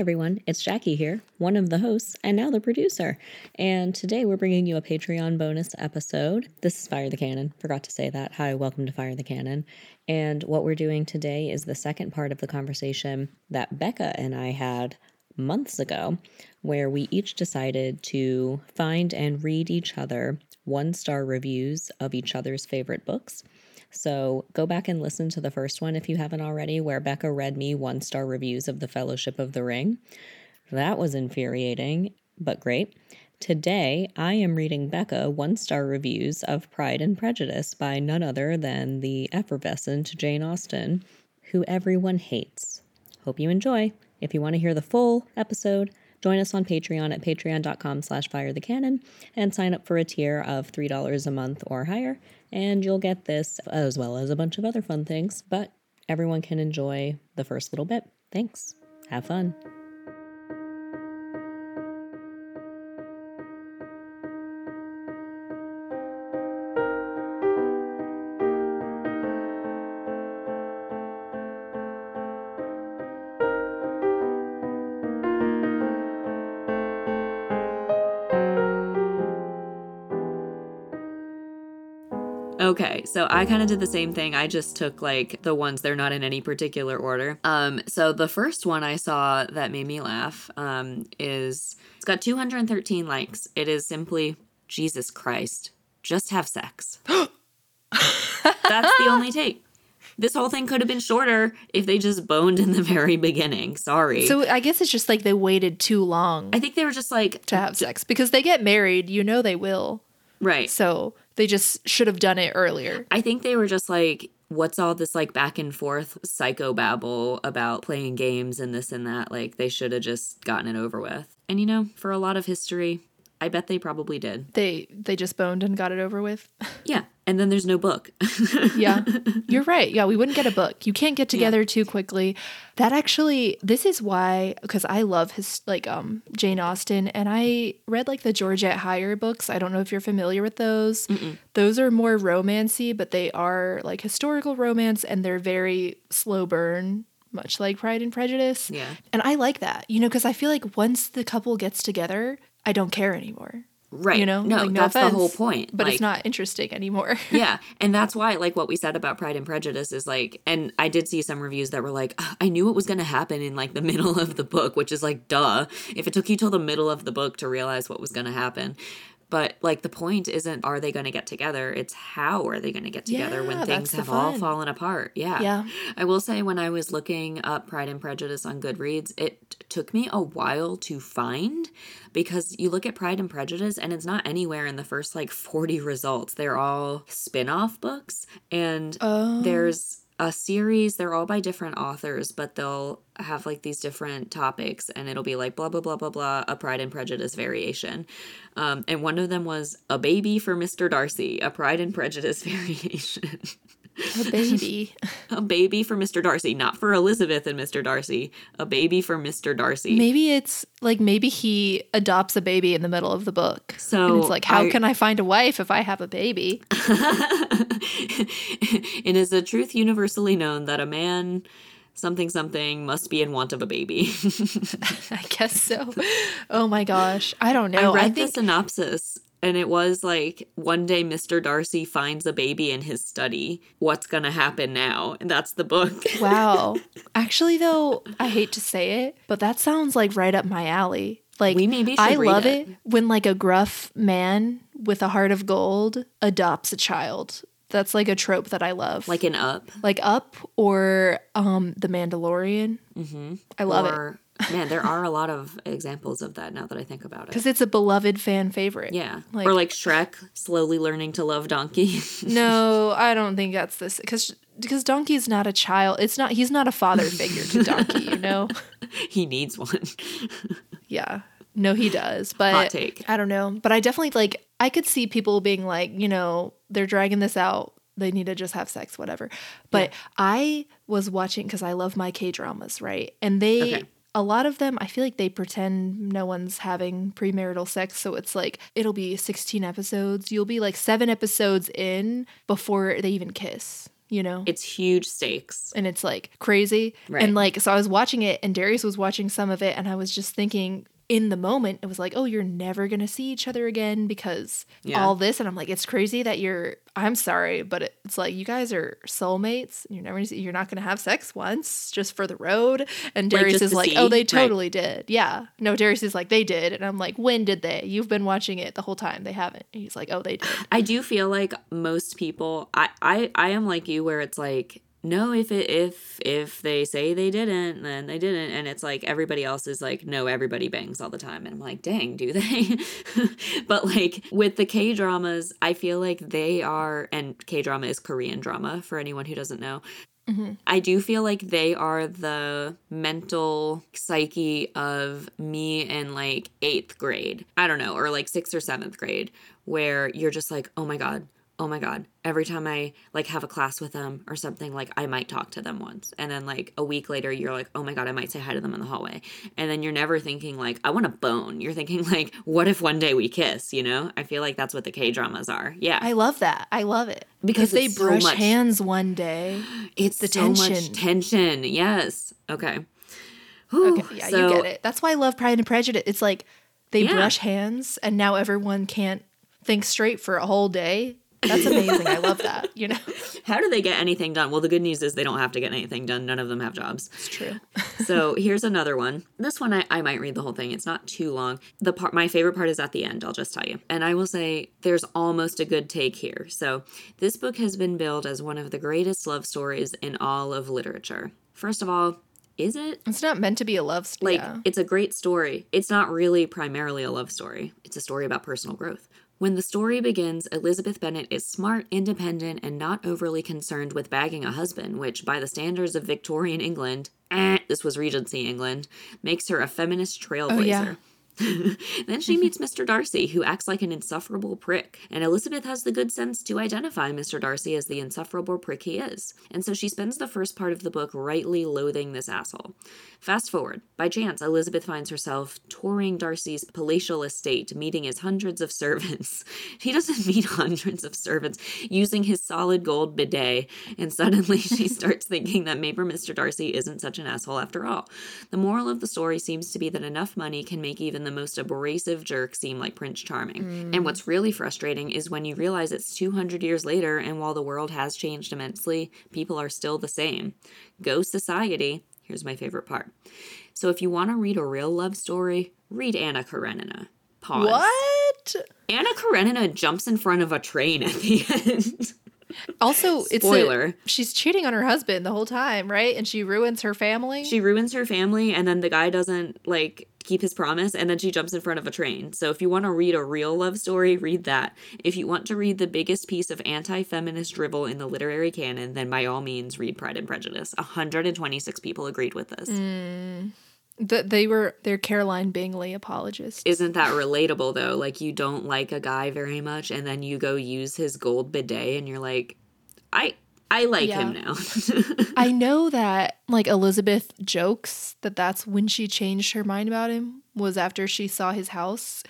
everyone, it's Jackie here, one of the hosts and now the producer. And today we're bringing you a Patreon bonus episode. This is Fire the Canon. Forgot to say that. Hi, welcome to Fire the Canon. And what we're doing today is the second part of the conversation that Bekah and I had months ago, where we each decided to find and read each other one star reviews of each other's favorite books. So go back and listen to the first one if you haven't already, where Bekah read me one star reviews of The Fellowship of the Ring. That was infuriating, but great. Today, I am reading Bekah one star reviews of Pride and Prejudice by none other than the effervescent Jane Austen, who everyone hates. Hope you enjoy. If you want to hear the full episode, join us on Patreon at patreon.com slash firethecanon and sign up for a tier of $3 a month or higher and you'll get this as well as a bunch of other fun things, but everyone can enjoy the first little bit. Thanks. Have fun. Okay, so I kind of did the same thing. I just took like the ones they're not in any particular order. Um, so the first one I saw that made me laugh um, is it's got 213 likes. It is simply Jesus Christ, just have sex. That's the only take. This whole thing could have been shorter if they just boned in the very beginning. Sorry. So I guess it's just like they waited too long. I think they were just like to have sex because they get married. You know they will. Right. So they just should have done it earlier. I think they were just like, what's all this like back and forth psycho babble about playing games and this and that? Like, they should have just gotten it over with. And you know, for a lot of history, I bet they probably did. They they just boned and got it over with. yeah, and then there's no book. yeah. You're right. Yeah, we wouldn't get a book. You can't get together yeah. too quickly. That actually this is why cuz I love his like um Jane Austen and I read like the Georgette Heyer books. I don't know if you're familiar with those. Mm-mm. Those are more romancy, but they are like historical romance and they're very slow burn much like Pride and Prejudice. Yeah. And I like that, you know, because I feel like once the couple gets together, I don't care anymore. Right. You know, no, like, no that's offense, the whole point. But like, it's not interesting anymore. yeah. And that's why, like, what we said about Pride and Prejudice is like, and I did see some reviews that were like, I knew it was going to happen in like the middle of the book, which is like, duh. If it took you till the middle of the book to realize what was going to happen. But like the point isn't are they going to get together? It's how are they going to get together yeah, when things have all fallen apart. Yeah. Yeah. I will say when I was looking up Pride and Prejudice on Goodreads, it took me a while to find because you look at Pride and Prejudice and it's not anywhere in the first like 40 results. They're all spin-off books and oh. there's a series. They're all by different authors, but they'll have like these different topics, and it'll be like blah blah blah blah blah, a Pride and Prejudice variation. Um, and one of them was a baby for Mr. Darcy, a Pride and Prejudice variation. A baby. a baby for Mr. Darcy, not for Elizabeth and Mr. Darcy. A baby for Mr. Darcy. Maybe it's like maybe he adopts a baby in the middle of the book. So it's like, how I, can I find a wife if I have a baby? it is a truth universally known that a man something something must be in want of a baby. I guess so. Oh my gosh. I don't know. I read I think... the synopsis and it was like one day Mr. Darcy finds a baby in his study. What's going to happen now? And that's the book. wow. Actually though, I hate to say it, but that sounds like right up my alley. Like we maybe I love it. it when like a gruff man with a heart of gold adopts a child. That's like a trope that I love. Like an Up. Like Up or um The Mandalorian. Mm-hmm. I love or it Man, there are a lot of examples of that now that I think about it. Because it's a beloved fan favorite. Yeah. Like, or like Shrek slowly learning to love Donkey. no, I don't think that's this. Because because Donkey's not a child. It's not. He's not a father figure to Donkey. You know. he needs one. yeah. No, he does. But Hot take. I don't know. But I definitely like. I could see people being like, you know, they're dragging this out they need to just have sex, whatever. But yeah. I was watching because I love my K dramas, right? And they okay a lot of them, I feel like they pretend no one's having premarital sex. So it's like, it'll be 16 episodes. You'll be like seven episodes in before they even kiss. you know? It's huge stakes. and it's like crazy. Right. And like, so I was watching it, and Darius was watching some of it, and I was just thinking in the moment, it was like, oh, you're never gonna see each other again because Yeah. all this. And I'm like, it's crazy that you're. I'm sorry, but it's like you guys are soulmates. You're never. You're not gonna have sex once just for the road. And Darius is like, see? oh, they Right. totally did. Yeah. No, Darius is like, they did, and I'm like, when did they? You've been watching it the whole time. They haven't. And he's like, oh, they did. I do feel like most people I I I am like you where it's like no if it if if they say they didn't then they didn't. And it's like everybody else is like no everybody bangs all the time. And I'm like dang do they? But like with the K dramas I feel like they are and K drama is Korean drama for anyone who doesn't know. Mm-hmm. I do feel like they are the mental psyche of me in like eighth grade. I don't know, or like sixth or seventh grade, where you're just like, oh my God, oh my God. Every time I like have a class with them or something, like I might talk to them once. And then like a week later, you're like, oh my God, I might say hi to them in the hallway. And then you're never thinking like, I want a bone. You're thinking like, what if one day we kiss, you know? I feel like that's what the K dramas are. Yeah. I love that. I love it Because they it's so brush much- hands one day. It's the so much tension. tension. Yes. Okay. Whew. Okay, yeah, So- you get it. That's why I love Pride and Prejudice. It's like they Yeah. brush hands, and now everyone can't think straight for a whole day. That's amazing. I love that. You know, How do they get anything done? Well, the good news is they don't have to get anything done. None of them have jobs. it's true. So here's another one. This one I, I might read the whole thing. It's not too long. The part my favorite part is at the end, I'll just tell you. And I will say there's almost a good take here. So this book has been billed as one of the greatest love stories in all of literature. First of all, is it? It's not meant to be a love story. Like, it's a great story. It's not really primarily a love story, it's a story about personal growth. When the story begins, Elizabeth Bennet is smart, independent, and not overly concerned with bagging a husband, which, by the standards of Victorian England, eh, this was Regency England, makes her a feminist trailblazer. yeah. then she meets Mr. Darcy, who acts like an insufferable prick, and Elizabeth has the good sense to identify Mr. Darcy as the insufferable prick he is. And so she spends the first part of the book rightly loathing this asshole. Fast forward. By chance, Elizabeth finds herself touring Darcy's palatial estate, meeting his hundreds of servants. He doesn't meet hundreds of servants, using his solid gold bidet, and suddenly she starts thinking that maybe Mr. Darcy isn't such an asshole after all. The moral of the story seems to be that enough money can make even the most abrasive jerk seem like Prince Charming. And mm. what's really frustrating is when you realize it's 200 years later, and while the world has changed immensely, people are still the same. Go Society. Here's my favorite part. So if you want to read a real love story, read Anna Karenina. Pause. what? Anna Karenina jumps in front of a train at the end. Also, it's a- Spoiler. she's cheating on her husband the whole time, right? And she ruins her family. she ruins her family and then the guy doesn't like keep his promise and then she jumps in front of a train. So if you want to read a real love story, read that. If you want to read the biggest piece of anti-feminist drivel in the literary canon, then by all means read Pride and Prejudice. 126 people agreed with this. Mm. Th- they were they're Caroline Bingley apologists. Isn't that relatable though? Like you don't like a guy very much and then you go use his gold bidet and you're like, I I like him now. I know that like Elizabeth jokes that that's when she changed her mind about him was after she saw his house,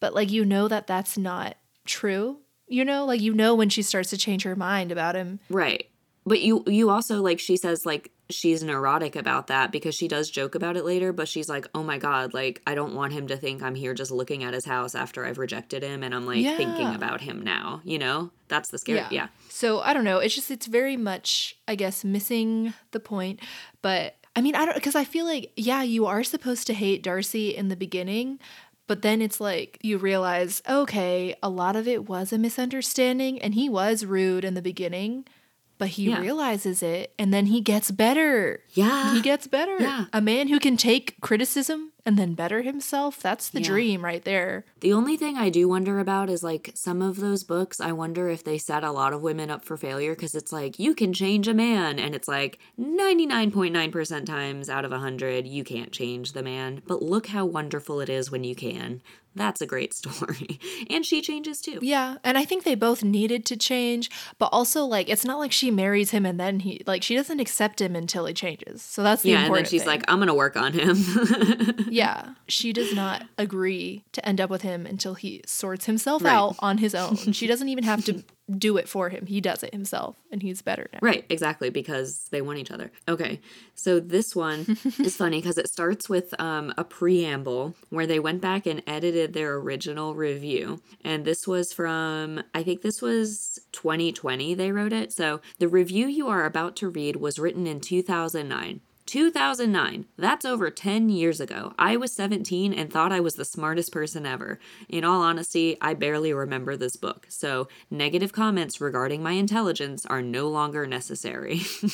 but like you know that that's not true. You know, like you know when she starts to change her mind about him. right. But you you also like she says like she's neurotic about that because she does joke about it later, but she's like, "Oh my god, like I don't want him to think I'm here just looking at his house after I've rejected him and I'm like thinking about him now." You know? That's the scary. Yeah. So I don't know. It's just it's very much I guess missing the point, but I mean I don't because I feel like yeah you are supposed to hate Darcy in the beginning. But then it's like you realize, okay, a lot of it was a misunderstanding and he was rude in the beginning, but he Yeah. realizes it and then he gets better. Yeah. He gets better. Yeah. A man who can take criticism and then better himself, that's the Yeah. dream right there. The only thing I do wonder about is like some of those books, I wonder if they set a lot of women up for failure because it's like, you can change a man. And it's like 99.9% times out of 100, you can't change the man. But look how wonderful it is when you can. That's a great story. and she changes too. Yeah, and I think they both needed to change, but also like it's not like she marries him and then he like she doesn't accept him until he changes. So that's the Yeah, and then she's thing. like, I'm going to work on him. yeah, she does not agree to end up with him until he sorts himself Right. out on his own. she doesn't even have to do it for him. He does it himself, and he's better now. Right, exactly, because they want each other. Okay, so this one is funny because it starts with um, a preamble where they went back and edited their original review. And this was from, I think this was 2020 they wrote it. So the review you are about to read was written in 2009. 2009. That's over 10 years ago. I was 17 and thought I was the smartest person ever. In all honesty, I barely remember this book, so negative comments regarding my intelligence are no longer necessary. so,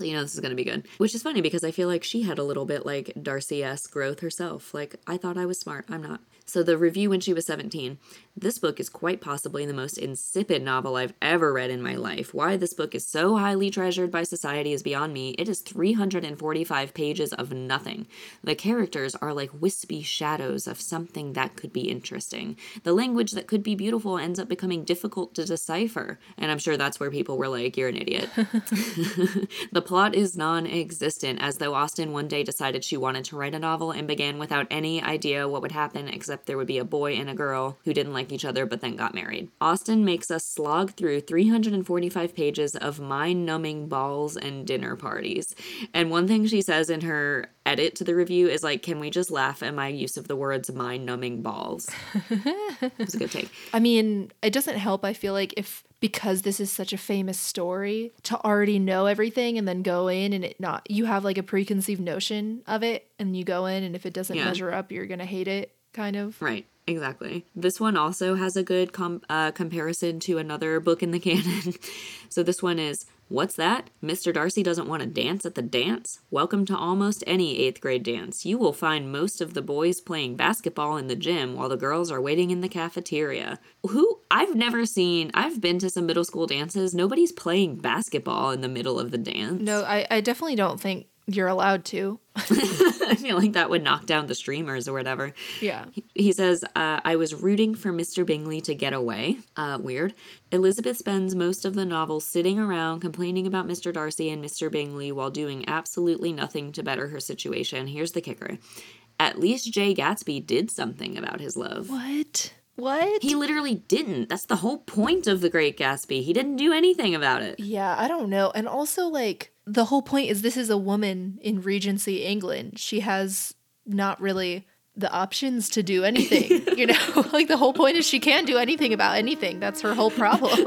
you know, this is going to be good. Which is funny because I feel like she had a little bit like Darcy esque growth herself. Like, I thought I was smart, I'm not. So, the review when she was 17 this book is quite possibly the most insipid novel I've ever read in my life. Why this book is so highly treasured by society is beyond me. It is 345 pages of nothing. The characters are like wispy shadows of something that could be interesting. The language that could be beautiful ends up becoming difficult to decipher. And I'm sure that's where people were like, you're an idiot. the plot is non existent, as though Austen one day decided she wanted to write a novel and began without any idea what would happen, except there would be a boy and a girl who didn't like each other but then got married. Austen makes us slog through 345 pages of mind numbing and dinner parties. And one thing she says in her edit to the review is like, can we just laugh at my use of the words mind numbing balls? It's a good take. I mean, it doesn't help, I feel like, if because this is such a famous story, to already know everything and then go in and it not, you have like a preconceived notion of it and you go in and if it doesn't Yeah. measure up, you're going to hate it, kind of. Right. Exactly. This one also has a good com- uh, comparison to another book in the canon. so this one is What's that? Mr. Darcy doesn't want to dance at the dance? Welcome to almost any eighth grade dance. You will find most of the boys playing basketball in the gym while the girls are waiting in the cafeteria. Who? I've never seen, I've been to some middle school dances. Nobody's playing basketball in the middle of the dance. No, I, I definitely don't think you're allowed to. I feel like that would knock down the streamers or whatever. Yeah. He says, uh, I was rooting for Mr. Bingley to get away. Uh, weird. Elizabeth spends most of the novel sitting around complaining about Mr. Darcy and Mr. Bingley while doing absolutely nothing to better her situation. Here's the kicker. At least Jay Gatsby did something about his love. What? What? He literally didn't. That's the whole point of The Great Gatsby. He didn't do anything about it. Yeah, I don't know. And also, like, the whole point is this is a woman in Regency England. She has not really the options to do anything, you know? like, the whole point is she can't do anything about anything. That's her whole problem.